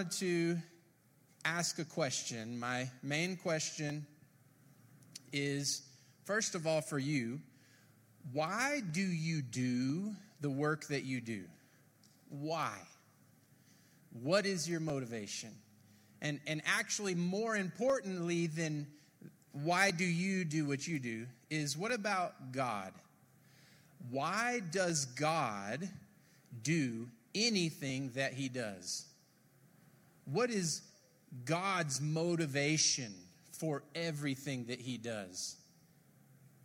wanted to ask a question. My main question is first of all, for you, why do you do the work that you do? Why? What is your motivation? And, and actually, more importantly than why do you do what you do, is what about God? Why does God do anything that he does? What is God's motivation for everything that he does?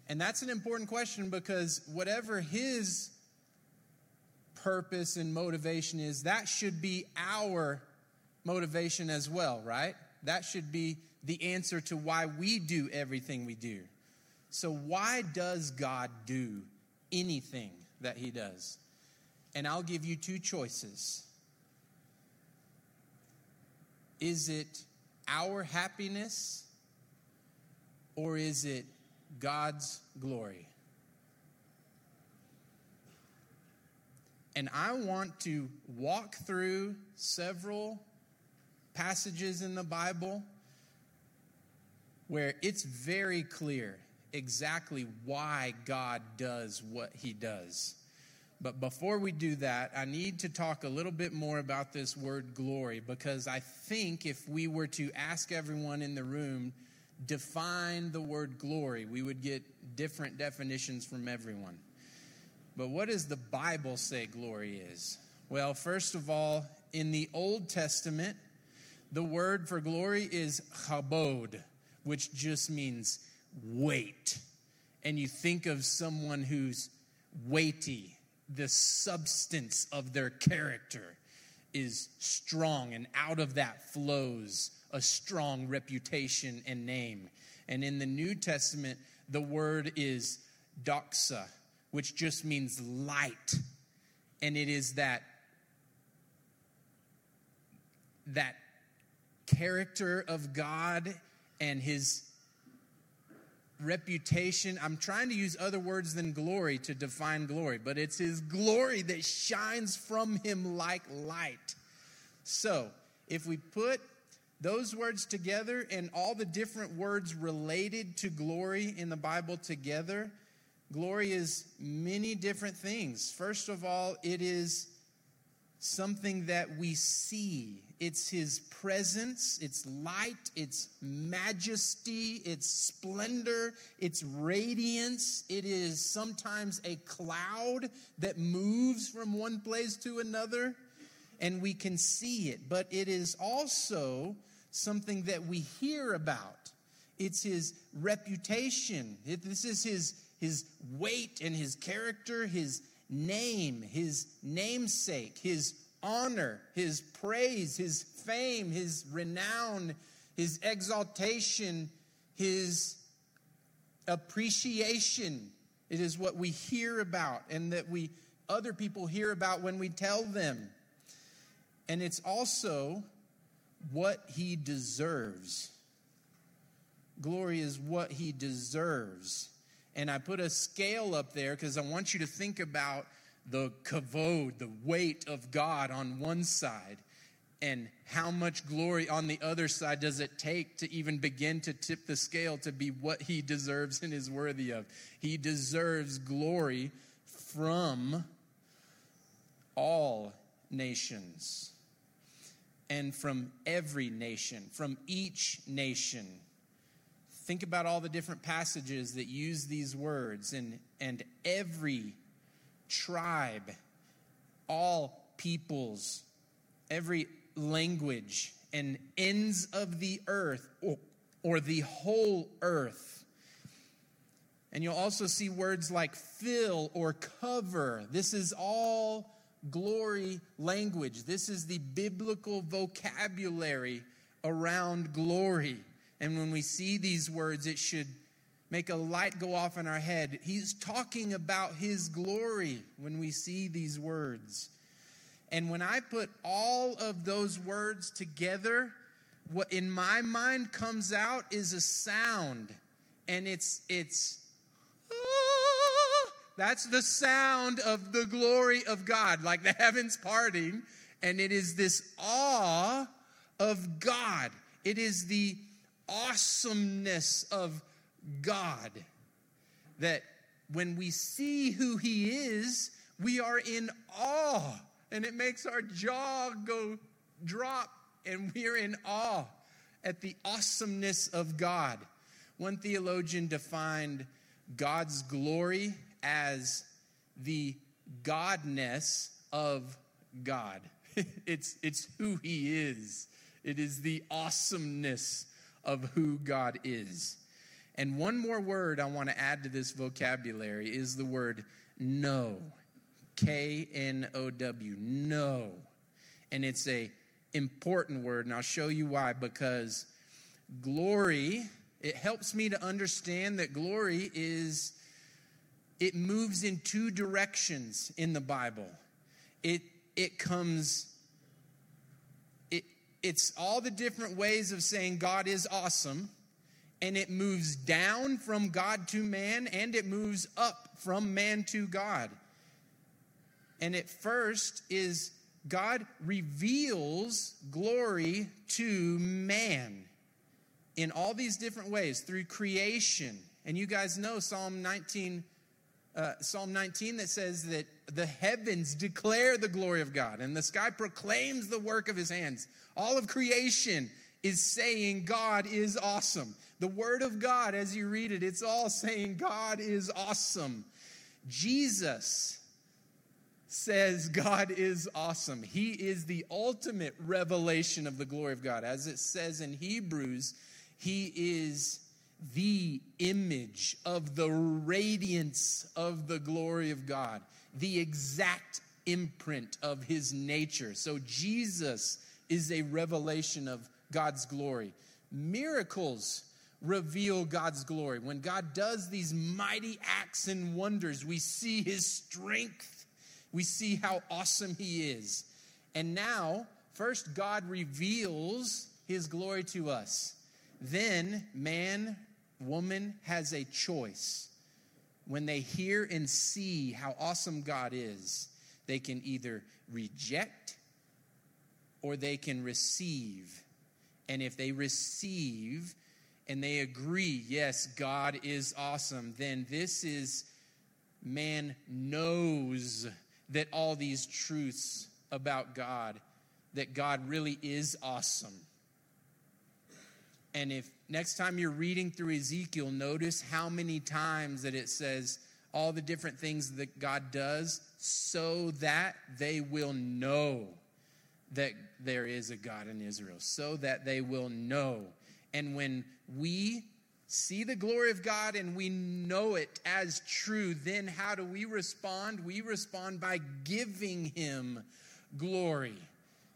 And that's an important question because whatever his purpose and motivation is, that should be our motivation as well, right? That should be the answer to why we do everything we do. So, why does God do anything that he does? And I'll give you two choices. Is it our happiness or is it God's glory? And I want to walk through several passages in the Bible where it's very clear exactly why God does what he does. But before we do that, I need to talk a little bit more about this word glory because I think if we were to ask everyone in the room, define the word glory, we would get different definitions from everyone. But what does the Bible say glory is? Well, first of all, in the Old Testament, the word for glory is chabod, which just means weight. And you think of someone who's weighty, the substance of their character is strong, and out of that flows a strong reputation and name. And in the New Testament, the word is doxa, which just means light. And it is that that character of God and his reputation. I'm trying to use other words than glory to define glory, but it's his glory that shines from him like light. So, if we put those words together and all the different words related to glory in the Bible together, glory is many different things. First of all, it is something that we see it's his presence, its light, its majesty, its splendor, its radiance. It is sometimes a cloud that moves from one place to another, and we can see it. But it is also something that we hear about. It's his reputation. This is his, his weight and his character, his name, his namesake, his honor, his praise, his fame, his renown, his exaltation, his appreciation. It is what we hear about and that we other people hear about when we tell them. And it's also what he deserves. Glory is what he deserves. And I put a scale up there because I want you to think about the kavod, the weight of God on one side, and how much glory on the other side does it take to even begin to tip the scale to be what he deserves and is worthy of? He deserves glory from all nations and from every nation, from each nation. Think about all the different passages that use these words, and, and every tribe, all peoples, every language, and ends of the earth, or, or the whole earth. And you'll also see words like fill or cover. This is all glory language. This is the biblical vocabulary around glory. And when we see these words, it should make a light go off in our head. He's talking about his glory when we see these words. And when I put all of those words together, what in my mind comes out is a sound. And it's it's ah, that's the sound of the glory of God, like the heavens parting, and it is this awe of God. It is the awesomeness of God that when we see who He is, we are in awe. And it makes our jaw go drop, and we're in awe at the awesomeness of God. One theologian defined God's glory as the godness of God. it's, it's who He is, it is the awesomeness of who God is. And one more word I want to add to this vocabulary is the word know. K N O W, know. And it's a important word, and I'll show you why because glory, it helps me to understand that glory is it moves in two directions in the Bible. It it comes it it's all the different ways of saying God is awesome and it moves down from God to man and it moves up from man to God. And at first is God reveals glory to man in all these different ways through creation. And you guys know Psalm 19 uh, Psalm 19 that says that the heavens declare the glory of God and the sky proclaims the work of his hands. All of creation is saying God is awesome. The word of God, as you read it, it's all saying God is awesome. Jesus says God is awesome. He is the ultimate revelation of the glory of God. As it says in Hebrews, He is the image of the radiance of the glory of God, the exact imprint of His nature. So Jesus is a revelation of God's glory. Miracles reveal God's glory. When God does these mighty acts and wonders, we see His strength we see how awesome he is. And now, first, God reveals his glory to us. Then, man, woman has a choice. When they hear and see how awesome God is, they can either reject or they can receive. And if they receive and they agree, yes, God is awesome, then this is man knows that all these truths about God, that God really is awesome. And if next time you're reading through Ezekiel, notice how many times that it says all the different things that God does so that they will know that there is a God in Israel, so that they will know. And when we see the glory of God and we know it as true, then how do we respond? We respond by giving Him glory.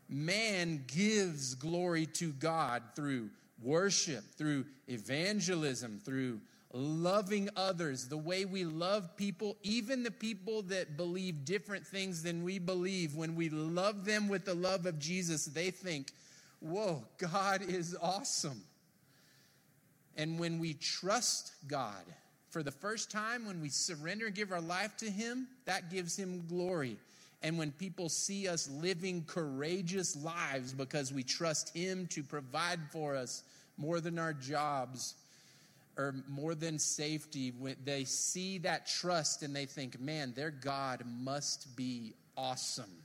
Man gives glory to God through worship, through evangelism, through loving others, the way we love people, even the people that believe different things than we believe. When we love them with the love of Jesus, they think, Whoa, God is awesome. And when we trust God for the first time, when we surrender and give our life to Him, that gives Him glory. And when people see us living courageous lives because we trust Him to provide for us more than our jobs or more than safety, when they see that trust and they think, man, their God must be awesome.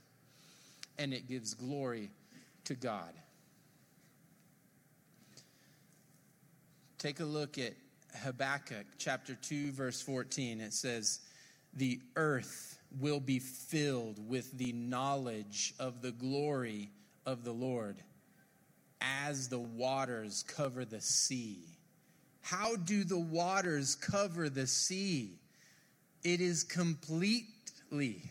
And it gives glory to God. Take a look at Habakkuk chapter 2, verse 14. It says, The earth will be filled with the knowledge of the glory of the Lord as the waters cover the sea. How do the waters cover the sea? It is completely.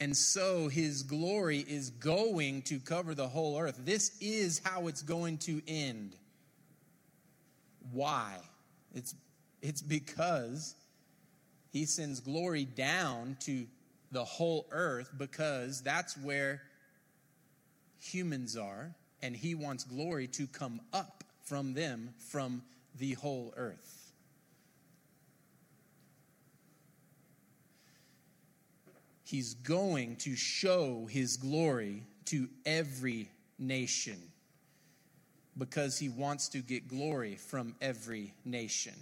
And so his glory is going to cover the whole earth. This is how it's going to end. Why? It's, it's because he sends glory down to the whole earth because that's where humans are, and he wants glory to come up from them from the whole earth. He's going to show his glory to every nation because he wants to get glory from every nation.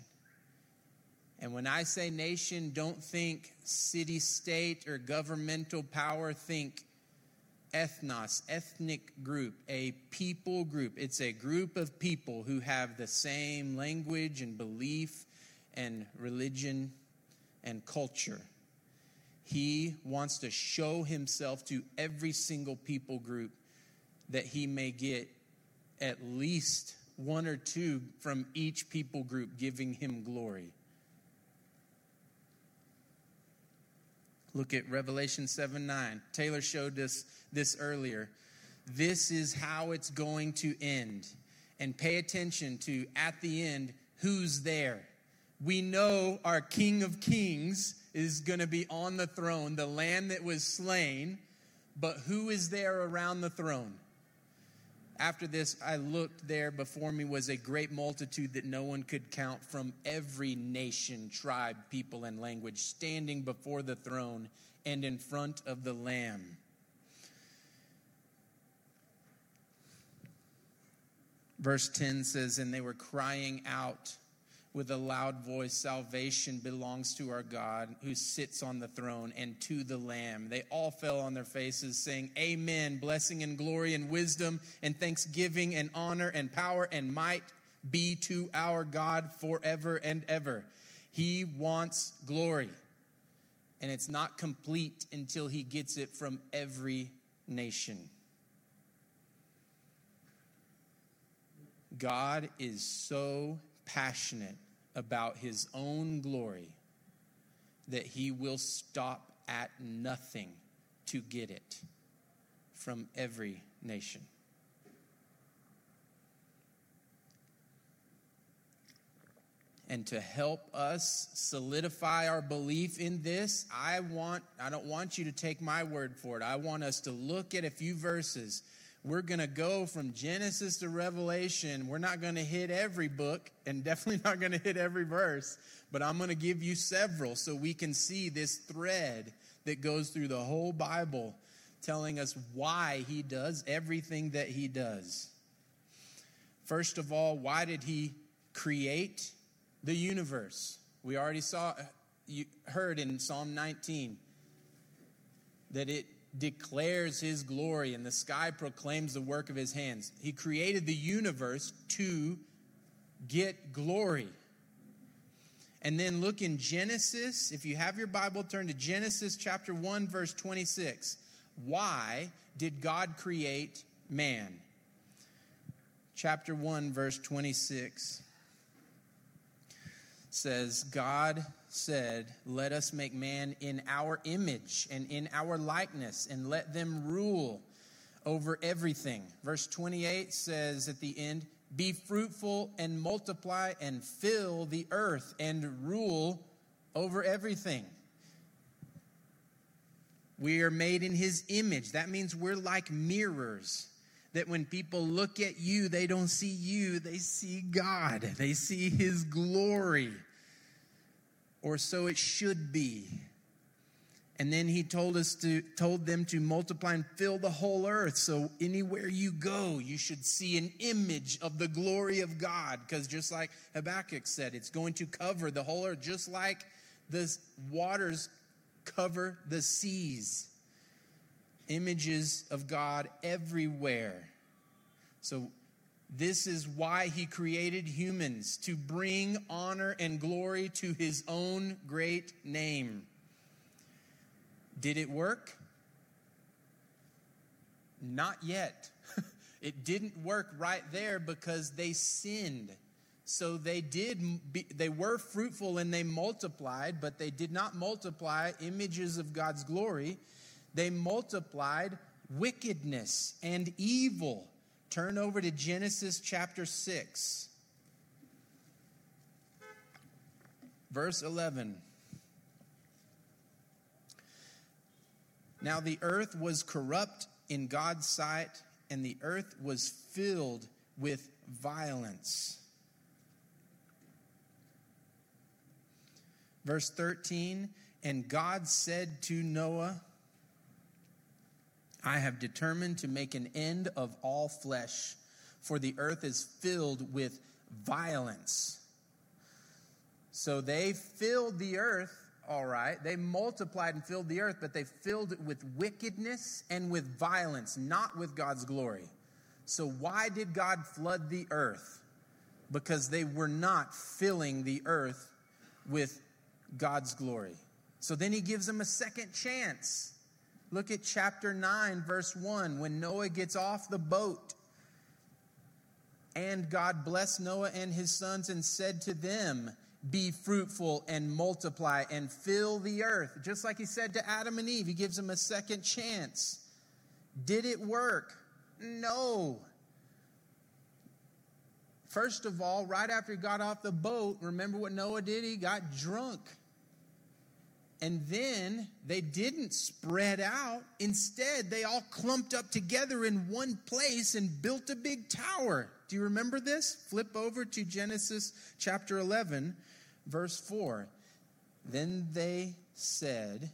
And when I say nation, don't think city state or governmental power, think ethnos, ethnic group, a people group. It's a group of people who have the same language and belief and religion and culture. He wants to show himself to every single people group that he may get at least one or two from each people group giving him glory. Look at Revelation 7 9. Taylor showed us this earlier. This is how it's going to end. And pay attention to, at the end, who's there. We know our King of Kings is going to be on the throne, the lamb that was slain, but who is there around the throne? After this, I looked there before me was a great multitude that no one could count from every nation, tribe, people, and language, standing before the throne and in front of the Lamb. Verse 10 says, And they were crying out with a loud voice, Salvation belongs to our God who sits on the throne and to the Lamb. They all fell on their faces, saying, Amen. Blessing and glory and wisdom and thanksgiving and honor and power and might be to our God forever and ever. He wants glory, and it's not complete until he gets it from every nation. God is so passionate about his own glory that he will stop at nothing to get it from every nation. And to help us solidify our belief in this, I want I don't want you to take my word for it. I want us to look at a few verses we're going to go from Genesis to Revelation. We're not going to hit every book and definitely not going to hit every verse, but I'm going to give you several so we can see this thread that goes through the whole Bible telling us why he does everything that he does. First of all, why did he create the universe? We already saw you heard in Psalm 19 that it declares his glory and the sky proclaims the work of his hands. He created the universe to get glory. And then look in Genesis, if you have your Bible, turn to Genesis chapter 1, verse 26. Why did God create man? Chapter 1, verse 26 says, God said, Let us make man in our image and in our likeness, and let them rule over everything. Verse 28 says at the end, Be fruitful and multiply and fill the earth and rule over everything. We are made in his image. That means we're like mirrors. That when people look at you, they don't see you, they see God. They see his glory or so it should be. And then he told us to told them to multiply and fill the whole earth. So anywhere you go, you should see an image of the glory of God. Because just like Habakkuk said, it's going to cover the whole earth, just like the waters cover the seas. Images of God everywhere. So this is why he created humans to bring honor and glory to his own great name. Did it work? Not yet. it didn't work right there because they sinned. So they did they were fruitful and they multiplied, but they did not multiply images of God's glory. They multiplied wickedness and evil Turn over to Genesis chapter 6, verse 11. Now the earth was corrupt in God's sight, and the earth was filled with violence. Verse 13 And God said to Noah, I have determined to make an end of all flesh, for the earth is filled with violence. So they filled the earth, all right. They multiplied and filled the earth, but they filled it with wickedness and with violence, not with God's glory. So why did God flood the earth? Because they were not filling the earth with God's glory. So then he gives them a second chance. Look at chapter 9, verse 1. When Noah gets off the boat, and God blessed Noah and his sons and said to them, Be fruitful and multiply and fill the earth. Just like he said to Adam and Eve, he gives them a second chance. Did it work? No. First of all, right after he got off the boat, remember what Noah did? He got drunk. And then they didn't spread out. Instead, they all clumped up together in one place and built a big tower. Do you remember this? Flip over to Genesis chapter 11, verse 4. Then they said,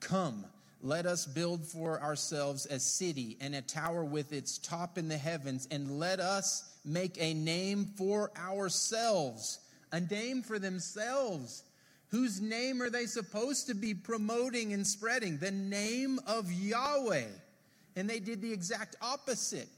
Come, let us build for ourselves a city and a tower with its top in the heavens, and let us make a name for ourselves, a name for themselves Whose name are they supposed to be promoting and spreading? The name of Yahweh. And they did the exact opposite.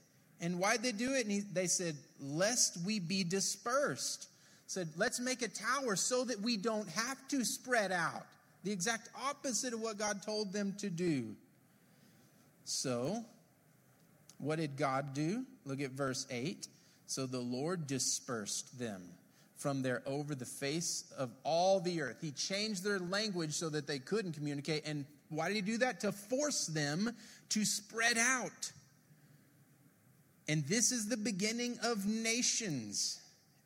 And why'd they do it? And he, they said, Lest we be dispersed. Said, Let's make a tower so that we don't have to spread out. The exact opposite of what God told them to do. So, what did God do? Look at verse 8. So the Lord dispersed them from there over the face of all the earth. He changed their language so that they couldn't communicate. And why did he do that? To force them to spread out. And this is the beginning of nations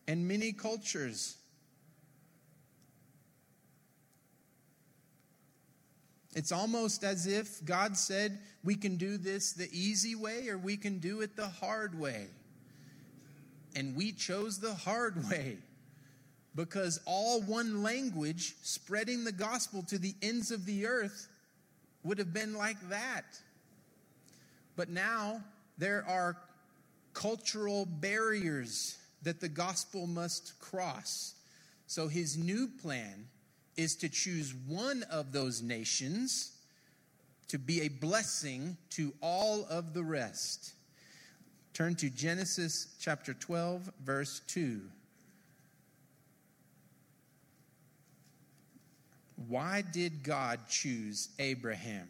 and many cultures. It's almost as if God said, we can do this the easy way or we can do it the hard way. And we chose the hard way because all one language spreading the gospel to the ends of the earth would have been like that. But now there are cultural barriers that the gospel must cross. So his new plan is to choose one of those nations to be a blessing to all of the rest. Turn to Genesis chapter 12, verse 2. Why did God choose Abraham?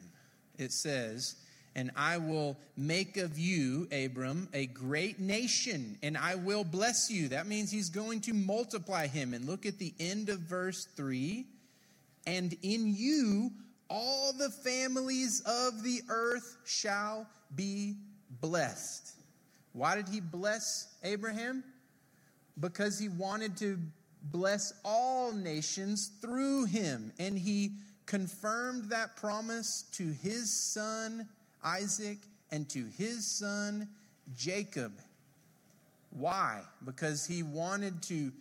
It says, and I will make of you, Abram, a great nation, and I will bless you. That means he's going to multiply him. And look at the end of verse 3 and in you all the families of the earth shall be blessed. Why did he bless Abraham? Because he wanted to bless all nations through him. And he confirmed that promise to his son Isaac and to his son Jacob. Why? Because he wanted to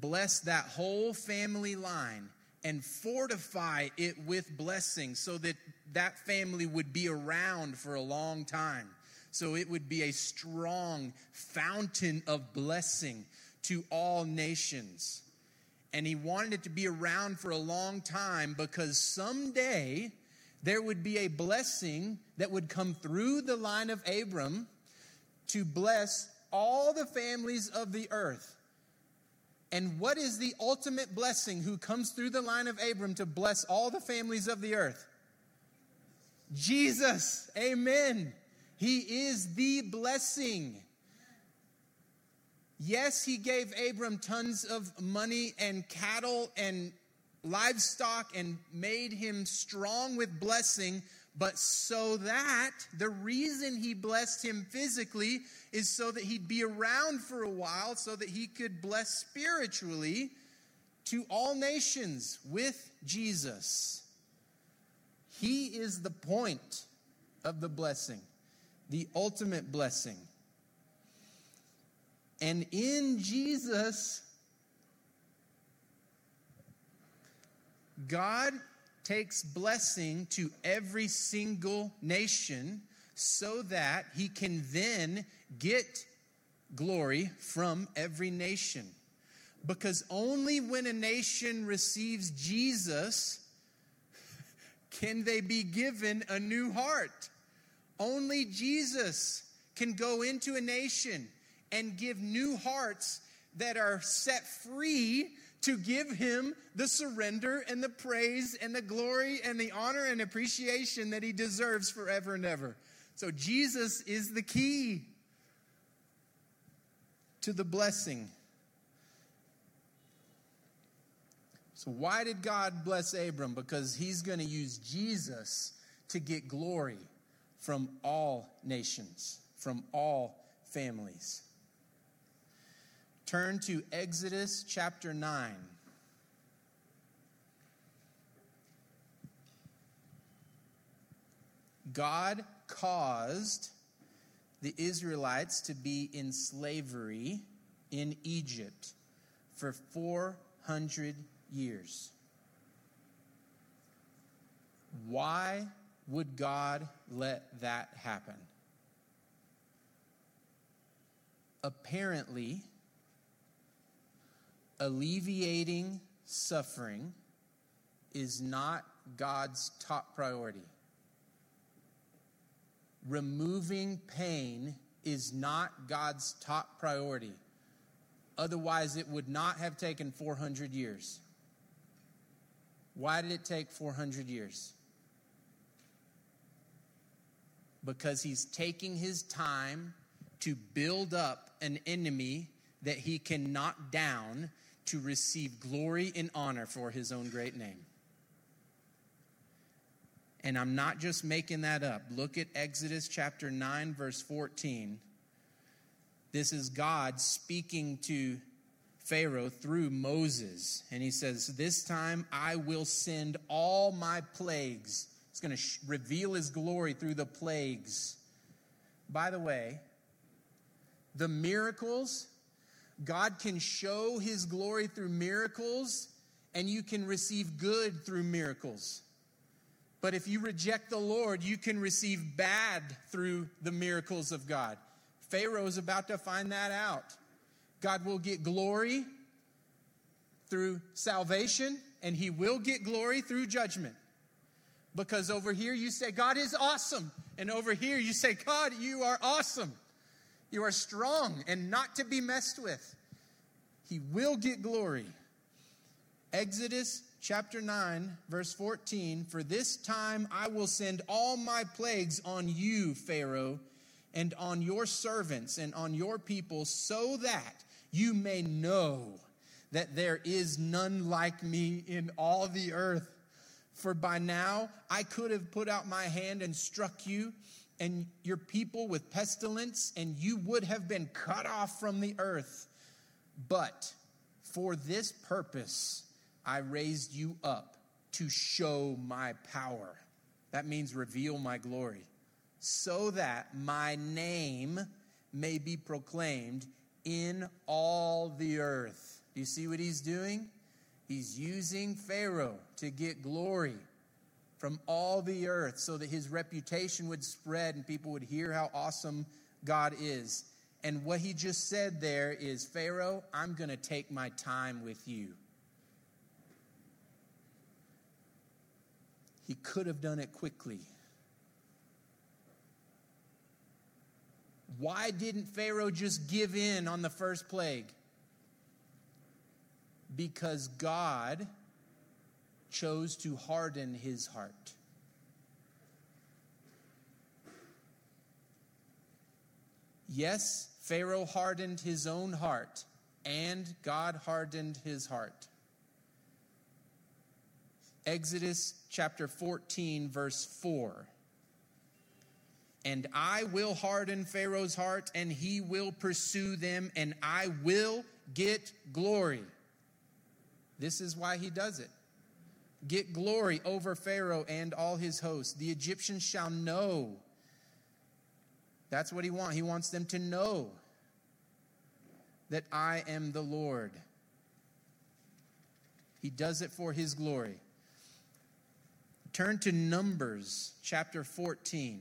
bless that whole family line and fortify it with blessings so that that family would be around for a long time. So it would be a strong fountain of blessing to all nations and he wanted it to be around for a long time because someday there would be a blessing that would come through the line of Abram to bless all the families of the earth. And what is the ultimate blessing who comes through the line of Abram to bless all the families of the earth? Jesus. Amen. He is the blessing. Yes, he gave Abram tons of money and cattle and livestock and made him strong with blessing, but so that the reason he blessed him physically is so that he'd be around for a while, so that he could bless spiritually to all nations with Jesus. He is the point of the blessing, the ultimate blessing. And in Jesus, God takes blessing to every single nation so that he can then get glory from every nation. Because only when a nation receives Jesus can they be given a new heart. Only Jesus can go into a nation and give new hearts that are set free to give him the surrender and the praise and the glory and the honor and appreciation that he deserves forever and ever. So Jesus is the key to the blessing. So, why did God bless Abram? Because he's going to use Jesus to get glory from all nations, from all families. Turn to Exodus chapter 9. God caused the Israelites to be in slavery in Egypt for 400 years. Why would God let that happen? Apparently, alleviating suffering is not God's top priority. Removing pain is not God's top priority. Otherwise, it would not have taken 400 years. Why did it take 400 years? Because he's taking his time to build up an enemy that he can knock down to receive glory and honor for his own great name. And I'm not just making that up. Look at Exodus chapter 9, verse 14. This is God speaking to Pharaoh through Moses. And he says, This time I will send all my plagues. He's going to sh- reveal his glory through the plagues. By the way, the miracles God can show his glory through miracles, and you can receive good through miracles. But if you reject the Lord, you can receive bad through the miracles of God. Pharaoh is about to find that out. God will get glory through salvation, and he will get glory through judgment. Because over here you say, God is awesome. And over here you say, God, you are awesome. You are strong and not to be messed with. He will get glory. Exodus chapter 9, verse 14 For this time I will send all my plagues on you, Pharaoh, and on your servants and on your people, so that you may know that there is none like me in all the earth. For by now I could have put out my hand and struck you and your people with pestilence, and you would have been cut off from the earth. But for this purpose I raised you up to show my power. That means reveal my glory, so that my name may be proclaimed in all the earth. Do you see what he's doing? He's using Pharaoh to get glory from all the earth so that his reputation would spread and people would hear how awesome God is. And what he just said there is Pharaoh, I'm going to take my time with you. He could have done it quickly. Why didn't Pharaoh just give in on the first plague? Because God chose to harden his heart. Yes, Pharaoh hardened his own heart, and God hardened his heart. Exodus chapter 14, verse 4. And I will harden Pharaoh's heart, and he will pursue them, and I will get glory. This is why he does it get glory over Pharaoh and all his hosts. The Egyptians shall know. That's what he wants. He wants them to know that I am the Lord. He does it for his glory. Turn to Numbers chapter 14.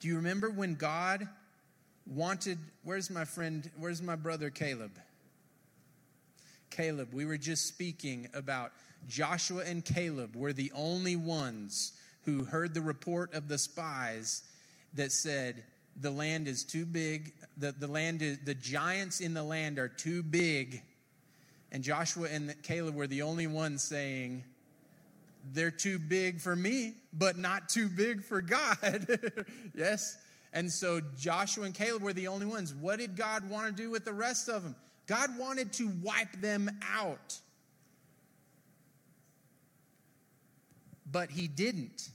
Do you remember when God wanted, where's my friend, where's my brother Caleb? Caleb, we were just speaking about Joshua and Caleb were the only ones who heard the report of the spies that said, the land is too big, the, the land is, the giants in the land are too big. And Joshua and Caleb were the only ones saying, they're too big for me, but not too big for God. yes? And so Joshua and Caleb were the only ones. What did God want to do with the rest of them? God wanted to wipe them out. But he didn't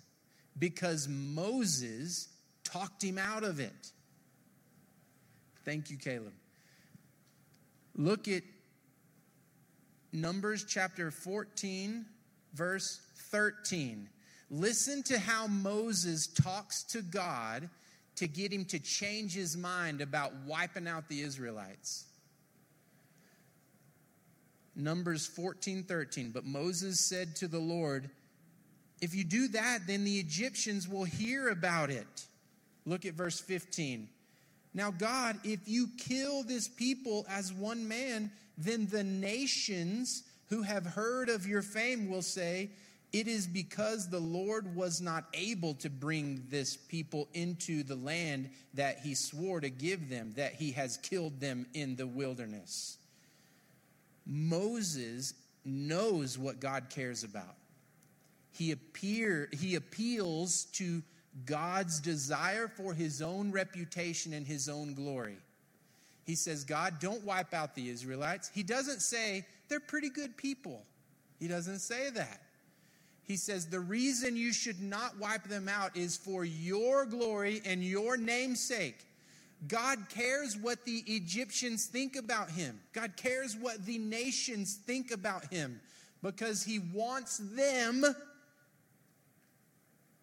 because Moses talked him out of it. Thank you, Caleb. Look at Numbers chapter 14, verse 13. Listen to how Moses talks to God to get him to change his mind about wiping out the Israelites. Numbers 14, 13. But Moses said to the Lord, If you do that, then the Egyptians will hear about it. Look at verse 15. Now, God, if you kill this people as one man, then the nations who have heard of your fame will say, It is because the Lord was not able to bring this people into the land that he swore to give them, that he has killed them in the wilderness. Moses knows what God cares about. He, appear, he appeals to God's desire for his own reputation and his own glory. He says, God, don't wipe out the Israelites. He doesn't say, they're pretty good people. He doesn't say that. He says, the reason you should not wipe them out is for your glory and your name's sake. God cares what the Egyptians think about him. God cares what the nations think about him because he wants them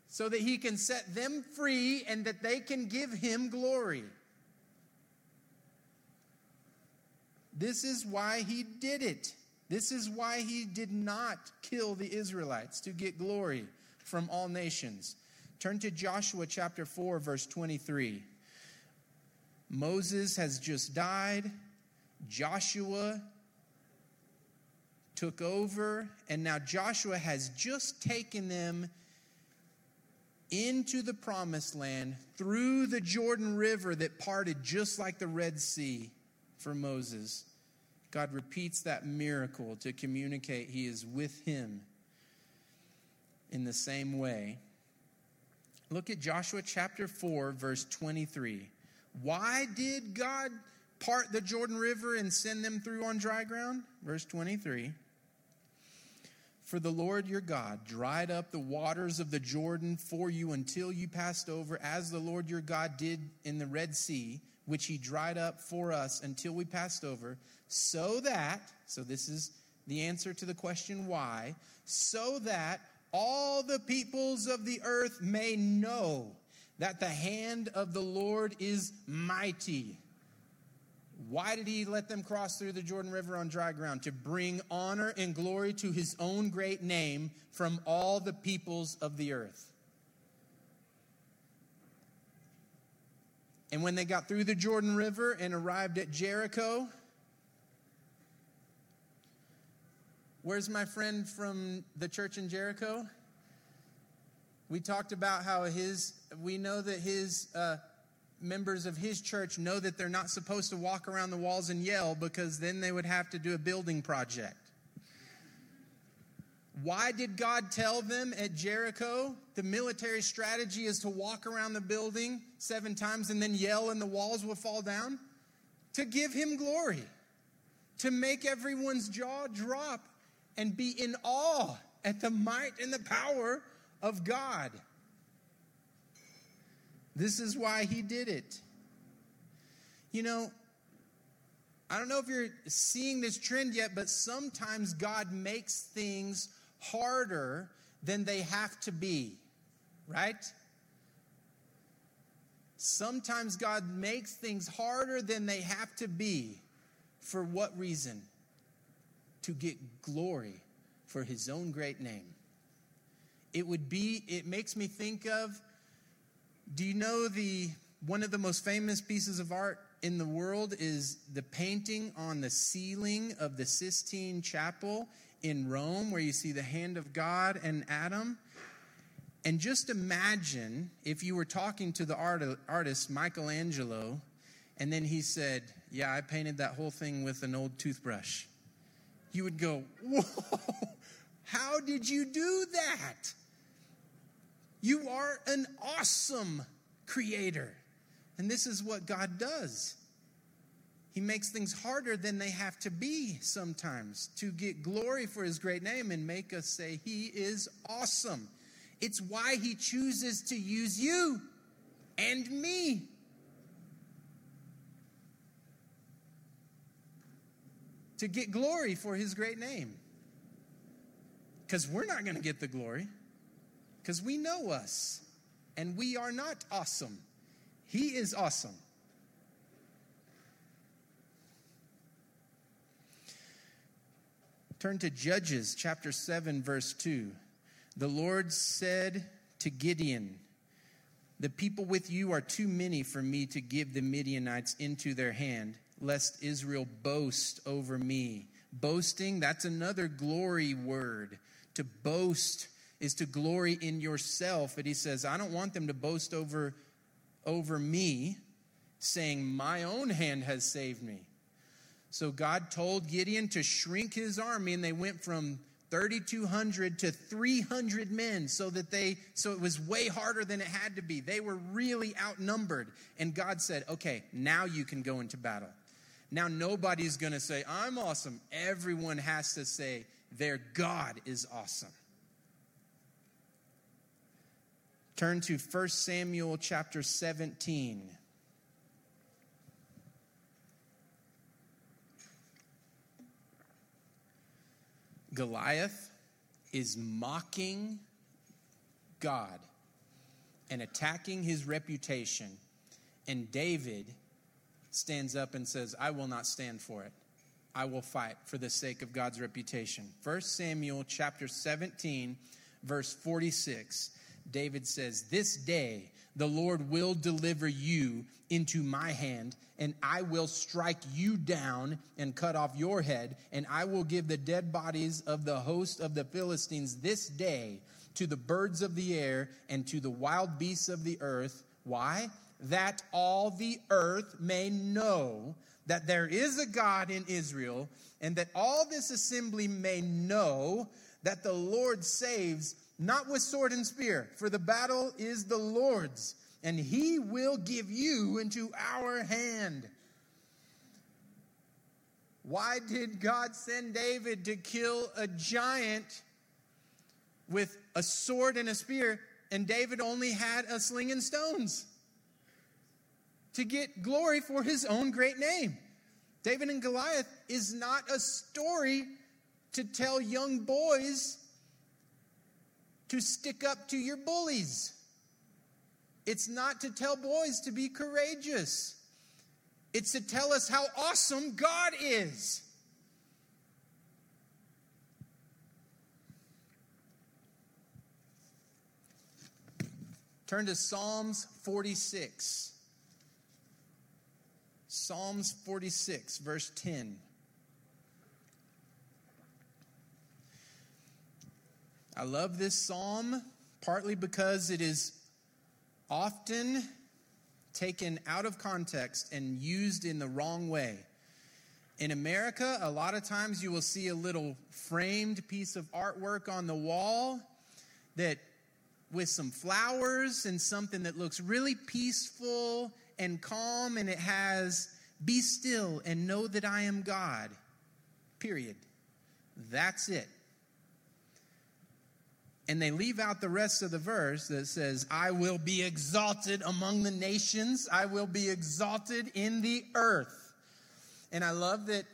so that he can set them free and that they can give him glory. This is why he did it. This is why he did not kill the Israelites to get glory from all nations. Turn to Joshua chapter 4, verse 23. Moses has just died. Joshua took over, and now Joshua has just taken them into the promised land through the Jordan River that parted just like the Red Sea for Moses. God repeats that miracle to communicate he is with him in the same way. Look at Joshua chapter 4, verse 23. Why did God part the Jordan River and send them through on dry ground? Verse 23. For the Lord your God dried up the waters of the Jordan for you until you passed over, as the Lord your God did in the Red Sea, which he dried up for us until we passed over, so that, so this is the answer to the question why, so that all the peoples of the earth may know that the hand of the Lord is mighty why did he let them cross through the Jordan River on dry ground? To bring honor and glory to his own great name from all the peoples of the earth. And when they got through the Jordan River and arrived at Jericho, where's my friend from the church in Jericho? We talked about how his, we know that his, uh, members of his church know that they're not supposed to walk around the walls and yell because then they would have to do a building project. Why did God tell them at Jericho the military strategy is to walk around the building seven times and then yell and the walls will fall down? To give him glory, to make everyone's jaw drop and be in awe at the might and the power of God. This is why he did it. You know, I don't know if you're seeing this trend yet, but sometimes God makes things harder than they have to be, right? Sometimes God makes things harder than they have to be. For what reason? To get glory for his own great name. It would be, it makes me think of Do you know the one of the most famous pieces of art in the world is the painting on the ceiling of the Sistine Chapel in Rome, where you see the hand of God and Adam. And just imagine if you were talking to the art- artist Michelangelo, and then he said, Yeah, I painted that whole thing with an old toothbrush. You would go, Whoa, how did you do that? You are an awesome creator. And this is what God does. He makes things harder than they have to be sometimes to get glory for his great name and make us say, He is awesome. It's why he chooses to use you and me. To get glory for his great name. Because we're not going to get the glory, because we know us and we are not awesome. He is awesome. Turn to Judges chapter 7, verse 2. The Lord said to Gideon, The people with you are too many for me to give the Midianites into their hand, lest Israel boast over me. Boasting, that's another glory word. To boast is to glory in yourself. But he says, I don't want them to boast over over me, saying, My own hand has saved me. So God told Gideon to shrink his army, and they went from 3200 to 300 men so that they so it was way harder than it had to be. They were really outnumbered. And god said okay now you can go into battle. Now nobody's going to say i'm awesome everyone has to say their god is awesome Turn to 1 Samuel chapter 17. Goliath is mocking God and attacking his reputation. And David stands up and says, I will not stand for it. I will fight for the sake of God's reputation. 1 Samuel chapter 17, verse 46. David says, This day the Lord will deliver you into my hand, and I will strike you down and cut off your head, and I will give the dead bodies of the host of the Philistines this day to the birds of the air and to the wild beasts of the earth. Why? That all the earth may know that there is a God in Israel, and that all this assembly may know that the Lord saves not with sword and spear, for the battle is the Lord's, and he will give you into our hand. Why did God send David to kill a giant with a sword and a spear, and David only had a sling and stones? To get glory for his own great name. David and Goliath is not a story to tell young boys to stick up to your bullies. It's not to tell boys to be courageous. It's to tell us how awesome God is. Turn to Psalms 46. Psalms 46, verse 10. I love this psalm partly because it is often taken out of context and used in the wrong way. In America, a lot of times you will see a little framed piece of artwork on the wall that with some flowers and something that looks really peaceful and calm and it has be still and know that I am God. Period. That's it. And they leave out the rest of the verse that says, I will be exalted among the nations, I will be exalted in the earth. And I love that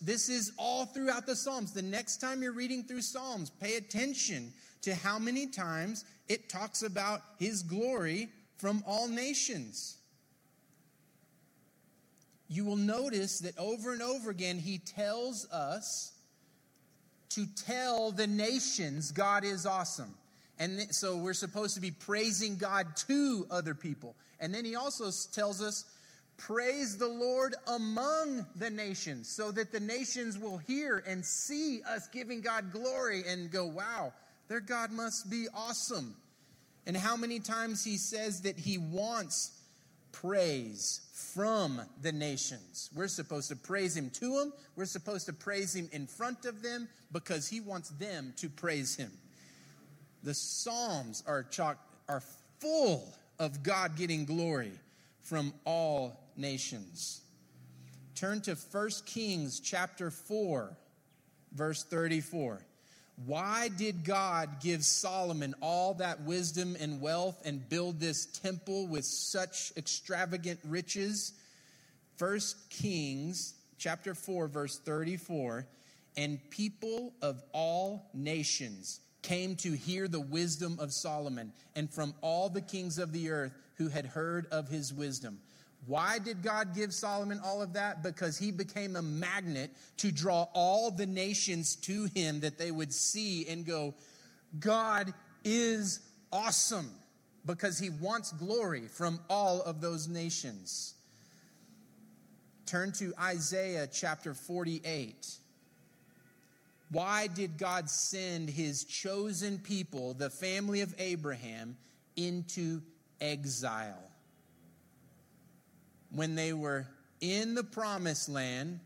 this is all throughout the Psalms. The next time you're reading through Psalms, pay attention to how many times it talks about his glory from all nations. You will notice that over and over again, he tells us to tell the nations God is awesome. And th- so we're supposed to be praising God to other people. And then he also tells us, praise the Lord among the nations, so that the nations will hear and see us giving God glory and go, wow, their God must be awesome. And how many times he says that he wants praise from the nations. We're supposed to praise him to them. We're supposed to praise him in front of them because he wants them to praise him. The Psalms are chock, are full of God getting glory from all nations. Turn to 1 Kings chapter 4 verse 34. Why did God give Solomon all that wisdom and wealth and build this temple with such extravagant riches? 1 Kings chapter 4 verse 34 and people of all nations came to hear the wisdom of Solomon and from all the kings of the earth who had heard of his wisdom. Why did God give Solomon all of that? Because he became a magnet to draw all the nations to him that they would see and go, God is awesome because he wants glory from all of those nations. Turn to Isaiah chapter 48. Why did God send his chosen people, the family of Abraham, into exile? When they were in the promised land,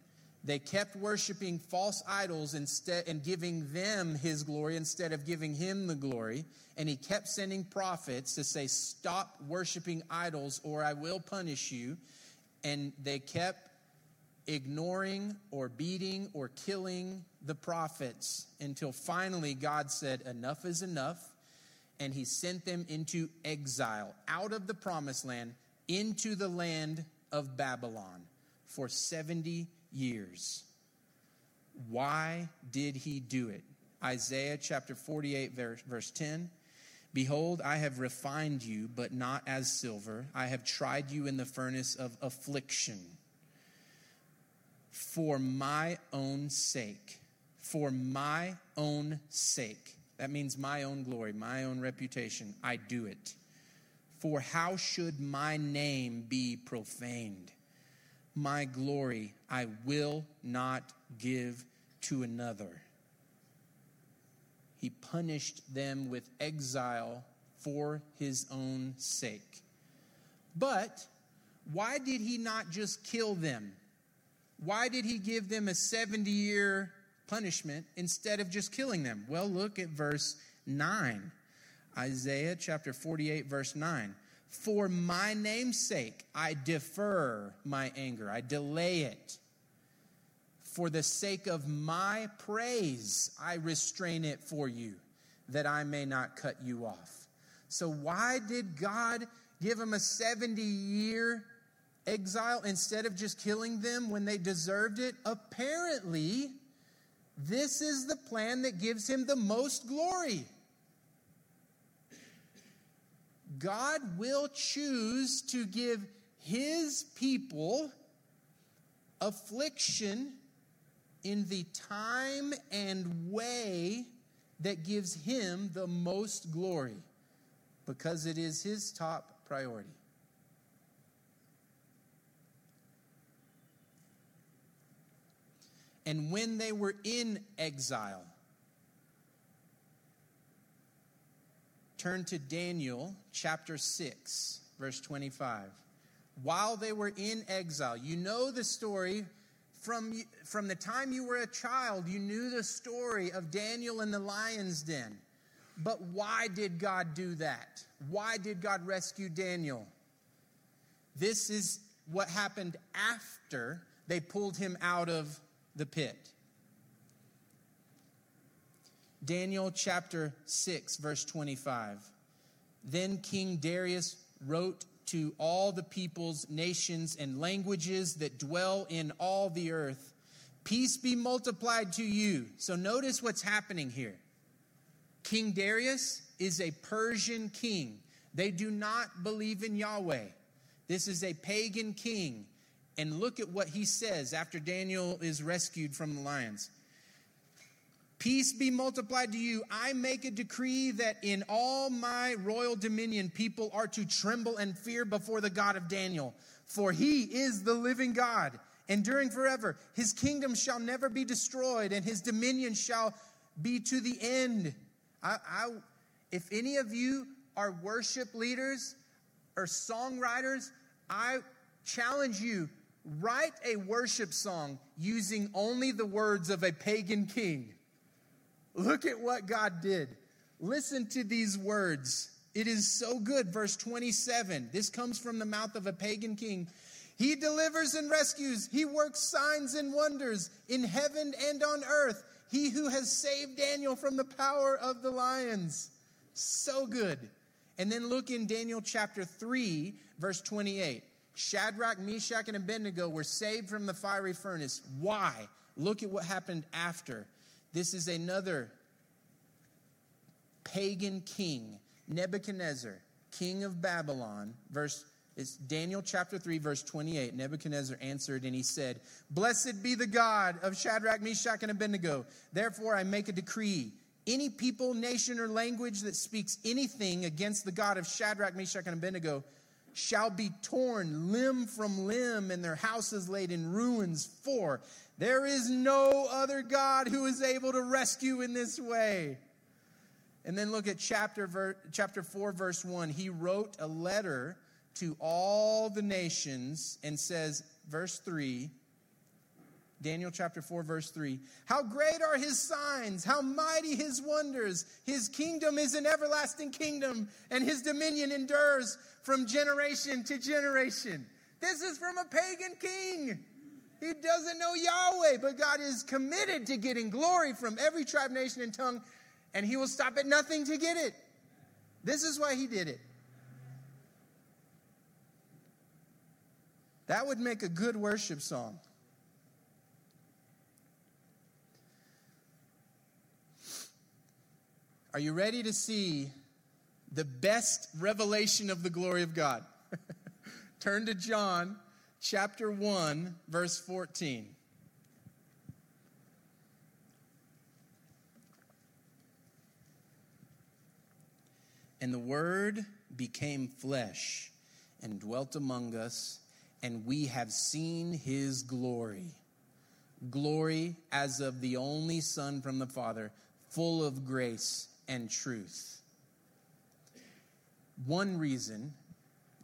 they kept worshiping false idols instead and giving them his glory instead of giving him the glory. And he kept sending prophets to say, Stop worshiping idols or I will punish you. And they kept ignoring or beating or killing the prophets until finally God said, Enough is enough. And he sent them into exile out of the promised land into the land of Babylon for 70 years. Why did he do it? Isaiah chapter 48, verse, verse 10. Behold, I have refined you, but not as silver. I have tried you in the furnace of affliction. For my own sake, for my own sake, that means my own glory, my own reputation, I do it. For how should my name be profaned? My glory I will not give to another. He punished them with exile for his own sake. But why did he not just kill them? Why did he give them a 70 year punishment instead of just killing them? Well, look at verse 9. Isaiah chapter 48, verse 9. For my name's sake, I defer my anger, I delay it. For the sake of my praise, I restrain it for you, that I may not cut you off. So, why did God give them a 70 year exile instead of just killing them when they deserved it? Apparently, this is the plan that gives him the most glory. God will choose to give his people affliction in the time and way that gives him the most glory because it is his top priority. And when they were in exile, Turn to Daniel chapter 6, verse 25. While they were in exile, you know the story from, from the time you were a child, you knew the story of Daniel in the lion's den. But why did God do that? Why did God rescue Daniel? This is what happened after they pulled him out of the pit. Daniel chapter 6, verse 25. Then King Darius wrote to all the peoples, nations, and languages that dwell in all the earth Peace be multiplied to you. So notice what's happening here. King Darius is a Persian king. They do not believe in Yahweh. This is a pagan king. And look at what he says after Daniel is rescued from the lions. Peace be multiplied to you. I make a decree that in all my royal dominion, people are to tremble and fear before the God of Daniel, for he is the living God, enduring forever. His kingdom shall never be destroyed, and his dominion shall be to the end. I, I, if any of you are worship leaders or songwriters, I challenge you write a worship song using only the words of a pagan king. Look at what God did. Listen to these words. It is so good. Verse 27. This comes from the mouth of a pagan king. He delivers and rescues. He works signs and wonders in heaven and on earth. He who has saved Daniel from the power of the lions. So good. And then look in Daniel chapter 3, verse 28. Shadrach, Meshach, and Abednego were saved from the fiery furnace. Why? Look at what happened after. This is another pagan king, Nebuchadnezzar, king of Babylon. Verse it's Daniel chapter 3, verse 28. Nebuchadnezzar answered and he said, Blessed be the God of Shadrach, Meshach, and Abednego. Therefore I make a decree. Any people, nation, or language that speaks anything against the God of Shadrach, Meshach, and Abednego shall be torn limb from limb and their houses laid in ruins. For there is no other God who is able to rescue in this way. And then look at chapter, ver, chapter 4, verse 1. He wrote a letter to all the nations and says, verse 3, Daniel chapter 4, verse 3. How great are his signs, how mighty his wonders. His kingdom is an everlasting kingdom, and his dominion endures from generation to generation. This is from a pagan king. He doesn't know Yahweh, but God is committed to getting glory from every tribe, nation, and tongue, and he will stop at nothing to get it. This is why he did it. That would make a good worship song. Are you ready to see the best revelation of the glory of God? Turn to John chapter 1, verse 14. And the Word became flesh and dwelt among us, and we have seen his glory. Glory as of the only Son from the Father, full of grace and truth. One reason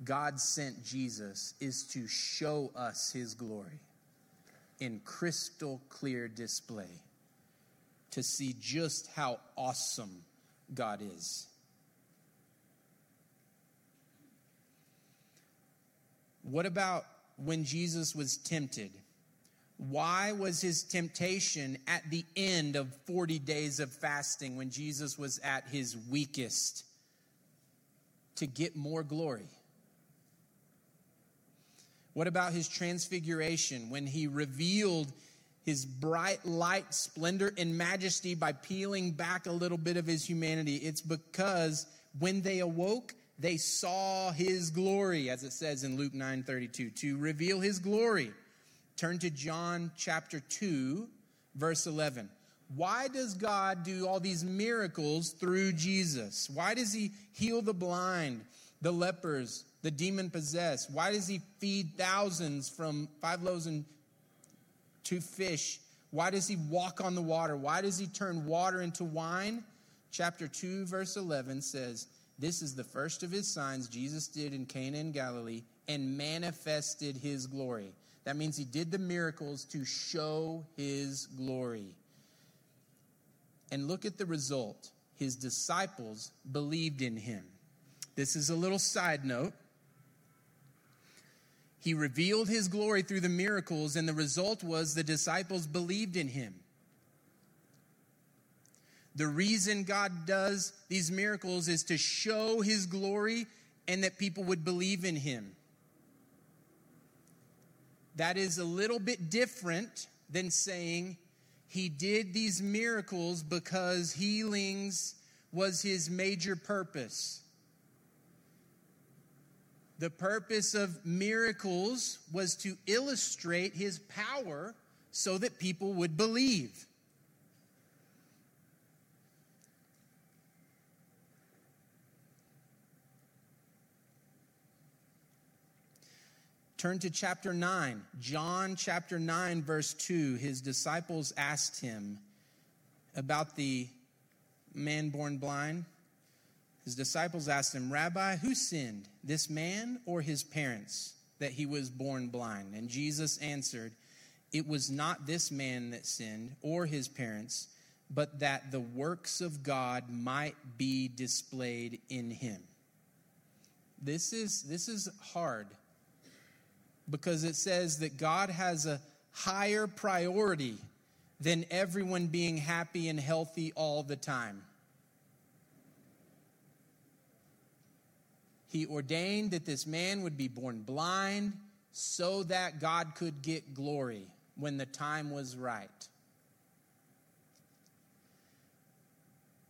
God sent Jesus is to show us his glory in crystal clear display, to see just how awesome God is. What about when Jesus was tempted? Why was his temptation at the end of 40 days of fasting when Jesus was at his weakest? To get more glory. What about his transfiguration when he revealed his bright light, splendor, and majesty by peeling back a little bit of his humanity? It's because when they awoke, they saw his glory, as it says in Luke 9 32, to reveal his glory. Turn to John chapter 2, verse 11. Why does God do all these miracles through Jesus? Why does he heal the blind, the lepers, the demon possessed? Why does he feed thousands from five loaves and two fish? Why does he walk on the water? Why does he turn water into wine? Chapter 2, verse 11 says, This is the first of his signs Jesus did in Cana in Galilee and manifested his glory. That means he did the miracles to show his glory. And look at the result. His disciples believed in him. This is a little side note. He revealed his glory through the miracles, and the result was the disciples believed in him. The reason God does these miracles is to show his glory and that people would believe in him. That is a little bit different than saying he did these miracles because healings was his major purpose. The purpose of miracles was to illustrate his power so that people would believe. Turn to chapter 9. John chapter 9, verse 2. His disciples asked him about the man born blind. His disciples asked him, Rabbi, who sinned, this man or his parents, that he was born blind? And Jesus answered, It was not this man that sinned or his parents, but that the works of God might be displayed in him. This is, this is hard because it says that God has a higher priority than everyone being happy and healthy all the time. He ordained that this man would be born blind so that God could get glory when the time was right.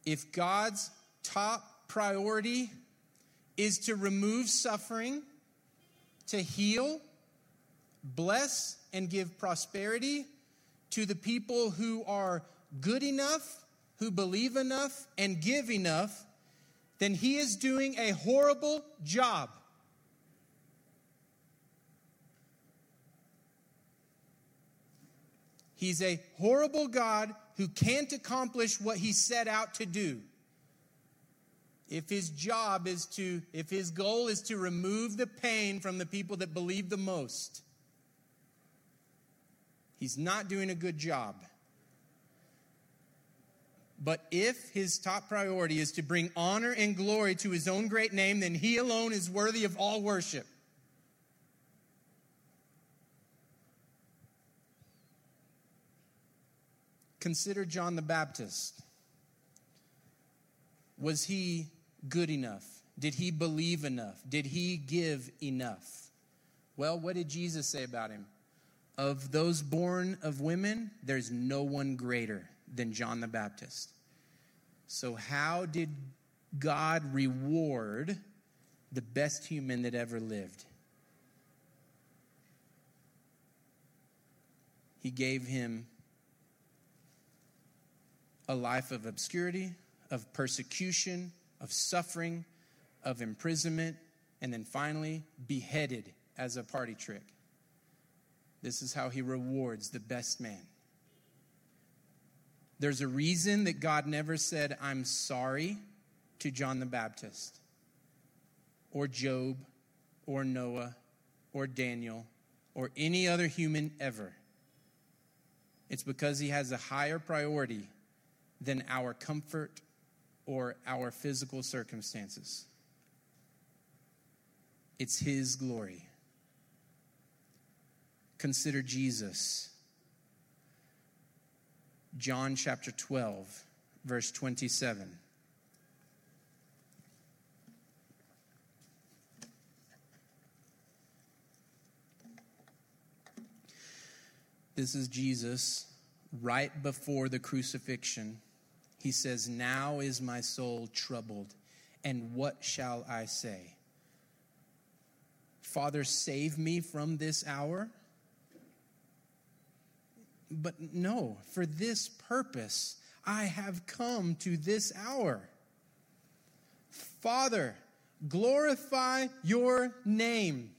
If God's top priority is to remove suffering, to heal, bless and give prosperity to the people who are good enough, who believe enough, and give enough, then he is doing a horrible job. He's a horrible God who can't accomplish what he set out to do. If his job is to, if his goal is to remove the pain from the people that believe the most, He's not doing a good job. But if his top priority is to bring honor and glory to his own great name, then he alone is worthy of all worship. Consider John the Baptist. Was he good enough? Did he believe enough? Did he give enough? Well, what did Jesus say about him? Of those born of women, there's no one greater than John the Baptist. So, how did God reward the best human that ever lived? He gave him a life of obscurity, of persecution, of suffering, of imprisonment, and then finally beheaded as a party trick. This is how he rewards the best man. There's a reason that God never said, I'm sorry to John the Baptist, or Job, or Noah, or Daniel, or any other human ever. It's because he has a higher priority than our comfort or our physical circumstances. It's his glory consider Jesus. John chapter 12, verse 27. This is Jesus right before the crucifixion. He says, Now is my soul troubled, and what shall I say? Father, save me from this hour. But no, for this purpose I have come to this hour. Father, glorify your name.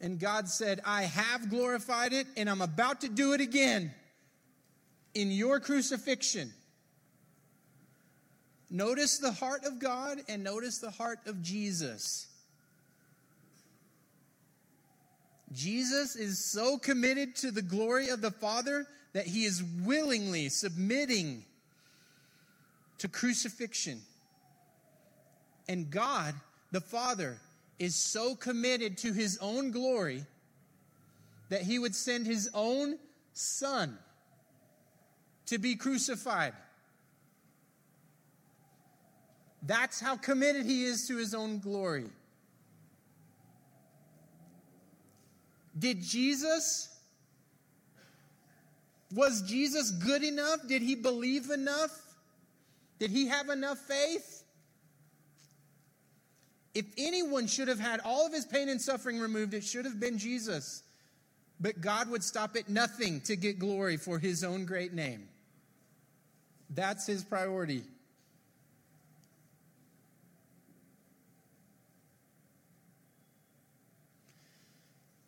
And God said, I have glorified it, and I'm about to do it again in your crucifixion. Notice the heart of God and notice the heart of Jesus. Jesus is so committed to the glory of the Father that he is willingly submitting to crucifixion. And God, the Father, is so committed to his own glory that he would send his own Son to be crucified. That's how committed he is to his own glory. Did Jesus, was Jesus good enough? Did he believe enough? Did he have enough faith? If anyone should have had all of his pain and suffering removed, it should have been Jesus. But God would stop at nothing to get glory for his own great name. That's his priority.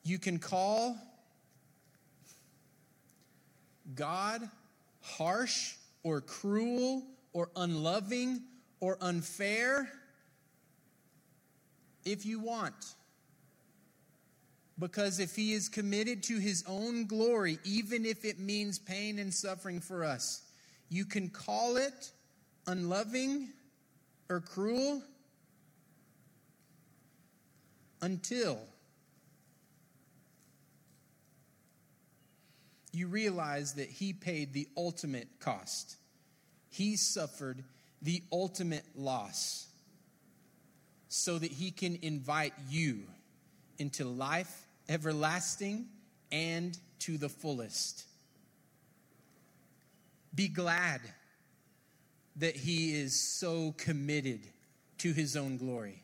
You can call God harsh or cruel or unloving or unfair if you want. Because if he is committed to his own glory, even if it means pain and suffering for us, you can call it unloving or cruel until you realize that he paid the ultimate cost. He suffered the ultimate loss so that he can invite you into life everlasting and to the fullest. Be glad that he is so committed to his own glory.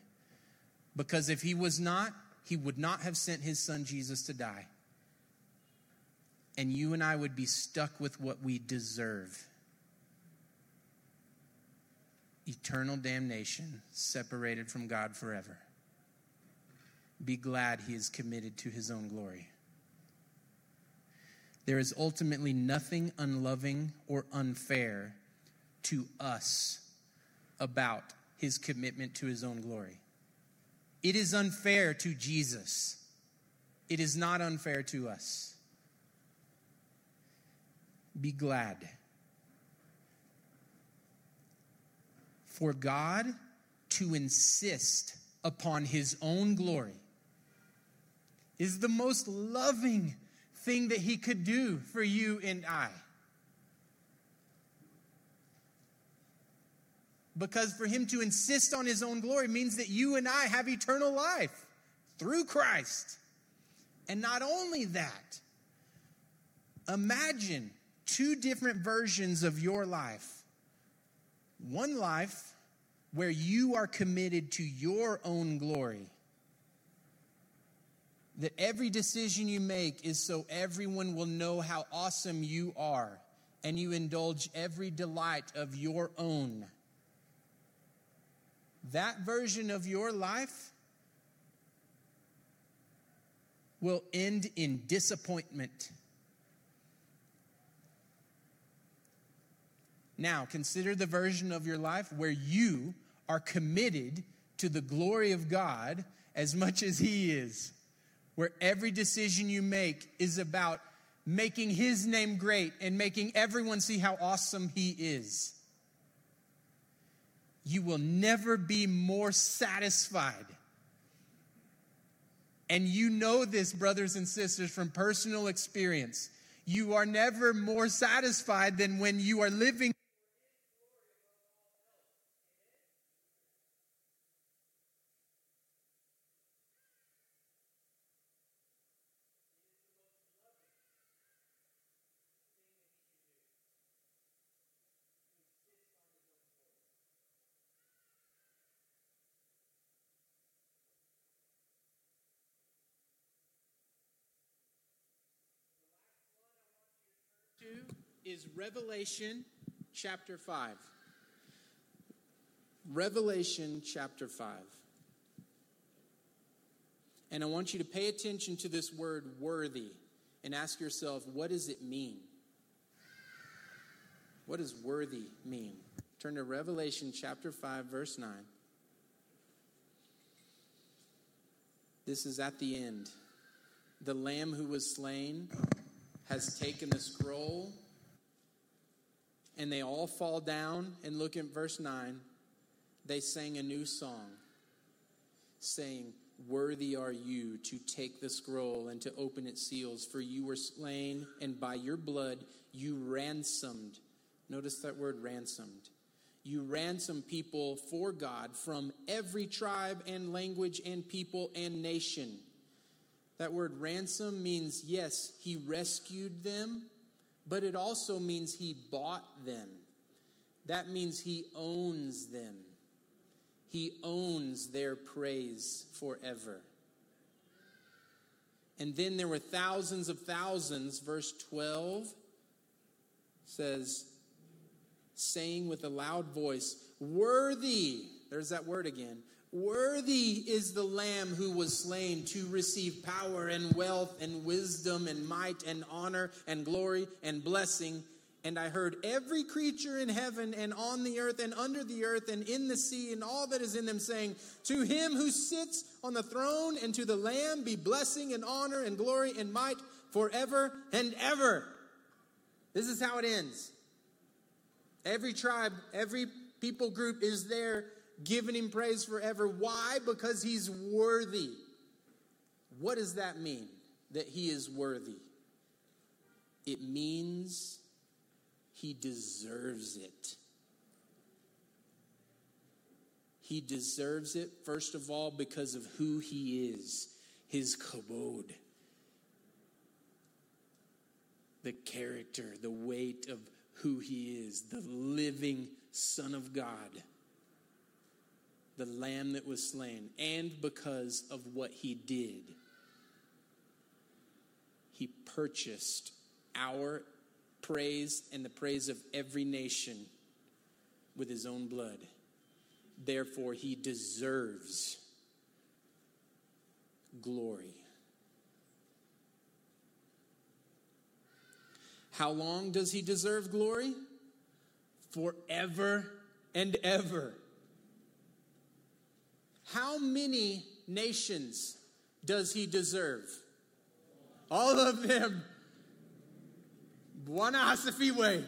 Because if he was not, he would not have sent his son Jesus to die. And you and I would be stuck with what we deserve eternal damnation, separated from God forever. Be glad he is committed to his own glory. There is ultimately nothing unloving or unfair to us about his commitment to his own glory. It is unfair to Jesus, it is not unfair to us. Be glad. For God to insist upon his own glory is the most loving thing that he could do for you and I. Because for him to insist on his own glory means that you and I have eternal life through Christ. And not only that, imagine two different versions of your life. One life where you are committed to your own glory that every decision you make is so everyone will know how awesome you are, and you indulge every delight of your own. That version of your life will end in disappointment. Now, consider the version of your life where you are committed to the glory of God as much as He is where every decision you make is about making his name great and making everyone see how awesome he is. You will never be more satisfied. And you know this, brothers and sisters, from personal experience. You are never more satisfied than when you are living is Revelation chapter 5. Revelation chapter 5. And I want you to pay attention to this word worthy and ask yourself, what does it mean? What does worthy mean? Turn to Revelation chapter 5, verse 9. This is at the end. The Lamb who was slain has taken the scroll and they all fall down and look at verse 9. They sang a new song, saying, Worthy are you to take the scroll and to open its seals, for you were slain, and by your blood you ransomed. Notice that word ransomed. You ransom people for God from every tribe and language and people and nation. That word ransom means, yes, he rescued them but it also means he bought them. That means he owns them. He owns their praise forever. And then there were thousands of thousands, verse 12 says, saying with a loud voice, Worthy, there's that word again, Worthy is the Lamb who was slain to receive power and wealth and wisdom and might and honor and glory and blessing. And I heard every creature in heaven and on the earth and under the earth and in the sea and all that is in them saying, To him who sits on the throne and to the Lamb be blessing and honor and glory and might forever and ever. This is how it ends. Every tribe, every people group is there giving him praise forever. Why? Because he's worthy. What does that mean? That he is worthy. It means he deserves it. He deserves it, first of all, because of who he is, his kabod. The character, the weight of who he is, the living Son of God the lamb that was slain, and because of what he did. He purchased our praise and the praise of every nation with his own blood. Therefore, he deserves glory. How long does he deserve glory? Forever and ever. How many nations does he deserve? All of them. Bwana Asifiwe.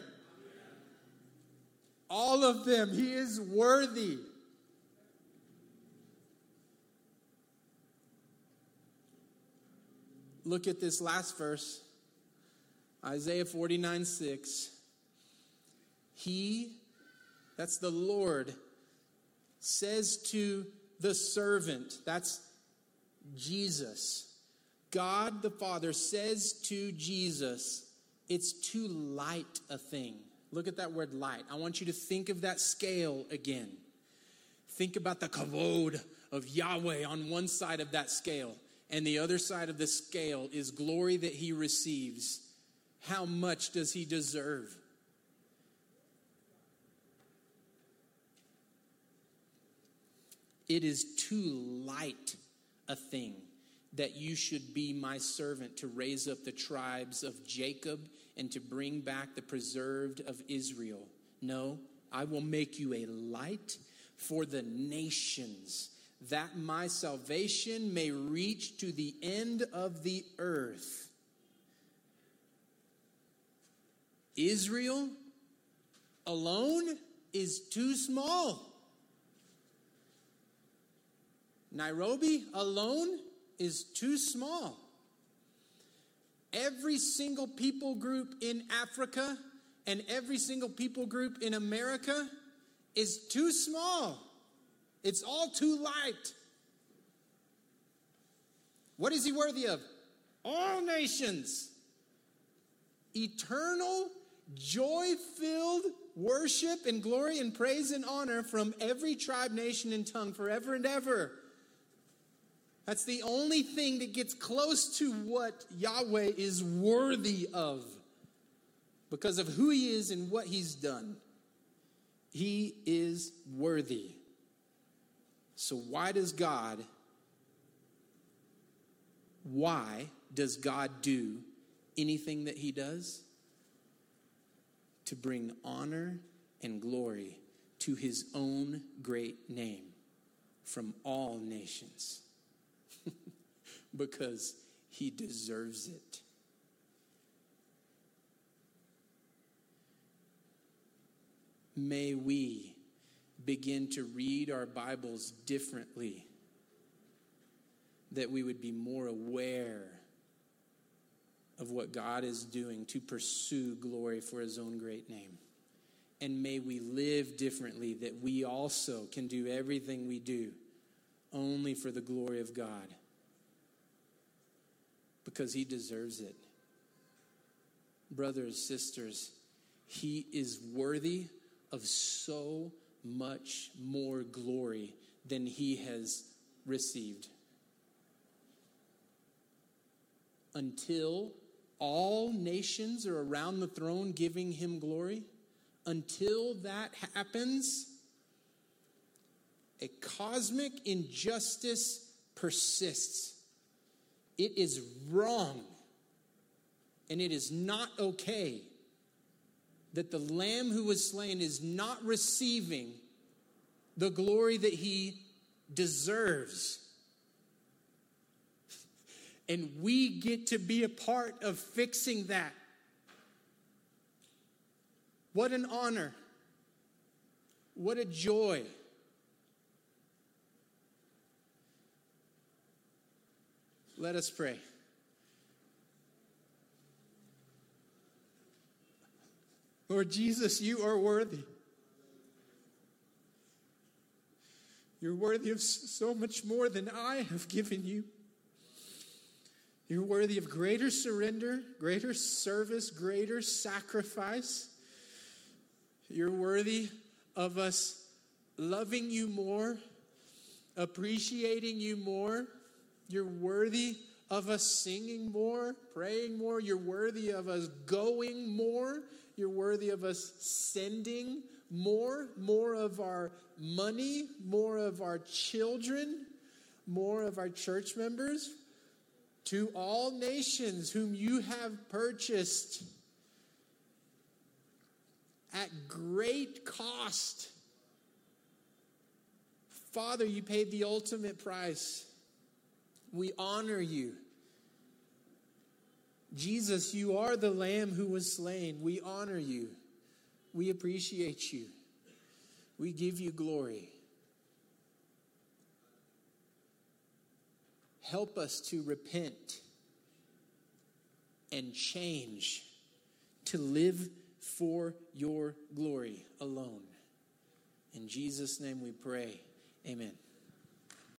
All of them. He is worthy. Look at this last verse Isaiah 49 6. He, that's the Lord, says to the servant. That's Jesus. God the Father says to Jesus, It's too light a thing. Look at that word light. I want you to think of that scale again. Think about the kavod of Yahweh on one side of that scale, and the other side of the scale is glory that he receives. How much does he deserve? It is too light a thing that you should be my servant to raise up the tribes of Jacob and to bring back the preserved of Israel. No, I will make you a light for the nations, that my salvation may reach to the end of the earth. Israel alone is too small. Nairobi alone is too small. Every single people group in Africa and every single people group in America is too small. It's all too light. What is he worthy of? All nations. Eternal, joy filled worship and glory and praise and honor from every tribe, nation, and tongue forever and ever. That's the only thing that gets close to what Yahweh is worthy of because of who he is and what he's done. He is worthy. So, why does God, why does God do anything that he does? To bring honor and glory to his own great name from all nations because he deserves it. May we begin to read our Bibles differently, that we would be more aware of what God is doing to pursue glory for his own great name. And may we live differently, that we also can do everything we do only for the glory of God because he deserves it. Brothers, sisters, he is worthy of so much more glory than he has received. Until all nations are around the throne giving him glory, until that happens, a cosmic injustice persists. It is wrong and it is not okay that the lamb who was slain is not receiving the glory that he deserves. And we get to be a part of fixing that. What an honor. What a joy. Let us pray. Lord Jesus, you are worthy. You're worthy of so much more than I have given you. You're worthy of greater surrender, greater service, greater sacrifice. You're worthy of us loving you more, appreciating you more. You're worthy of us singing more, praying more. You're worthy of us going more. You're worthy of us sending more, more of our money, more of our children, more of our church members to all nations whom you have purchased at great cost. Father, you paid the ultimate price. We honor you. Jesus, you are the Lamb who was slain. We honor you. We appreciate you. We give you glory. Help us to repent and change to live for your glory alone. In Jesus' name we pray. Amen.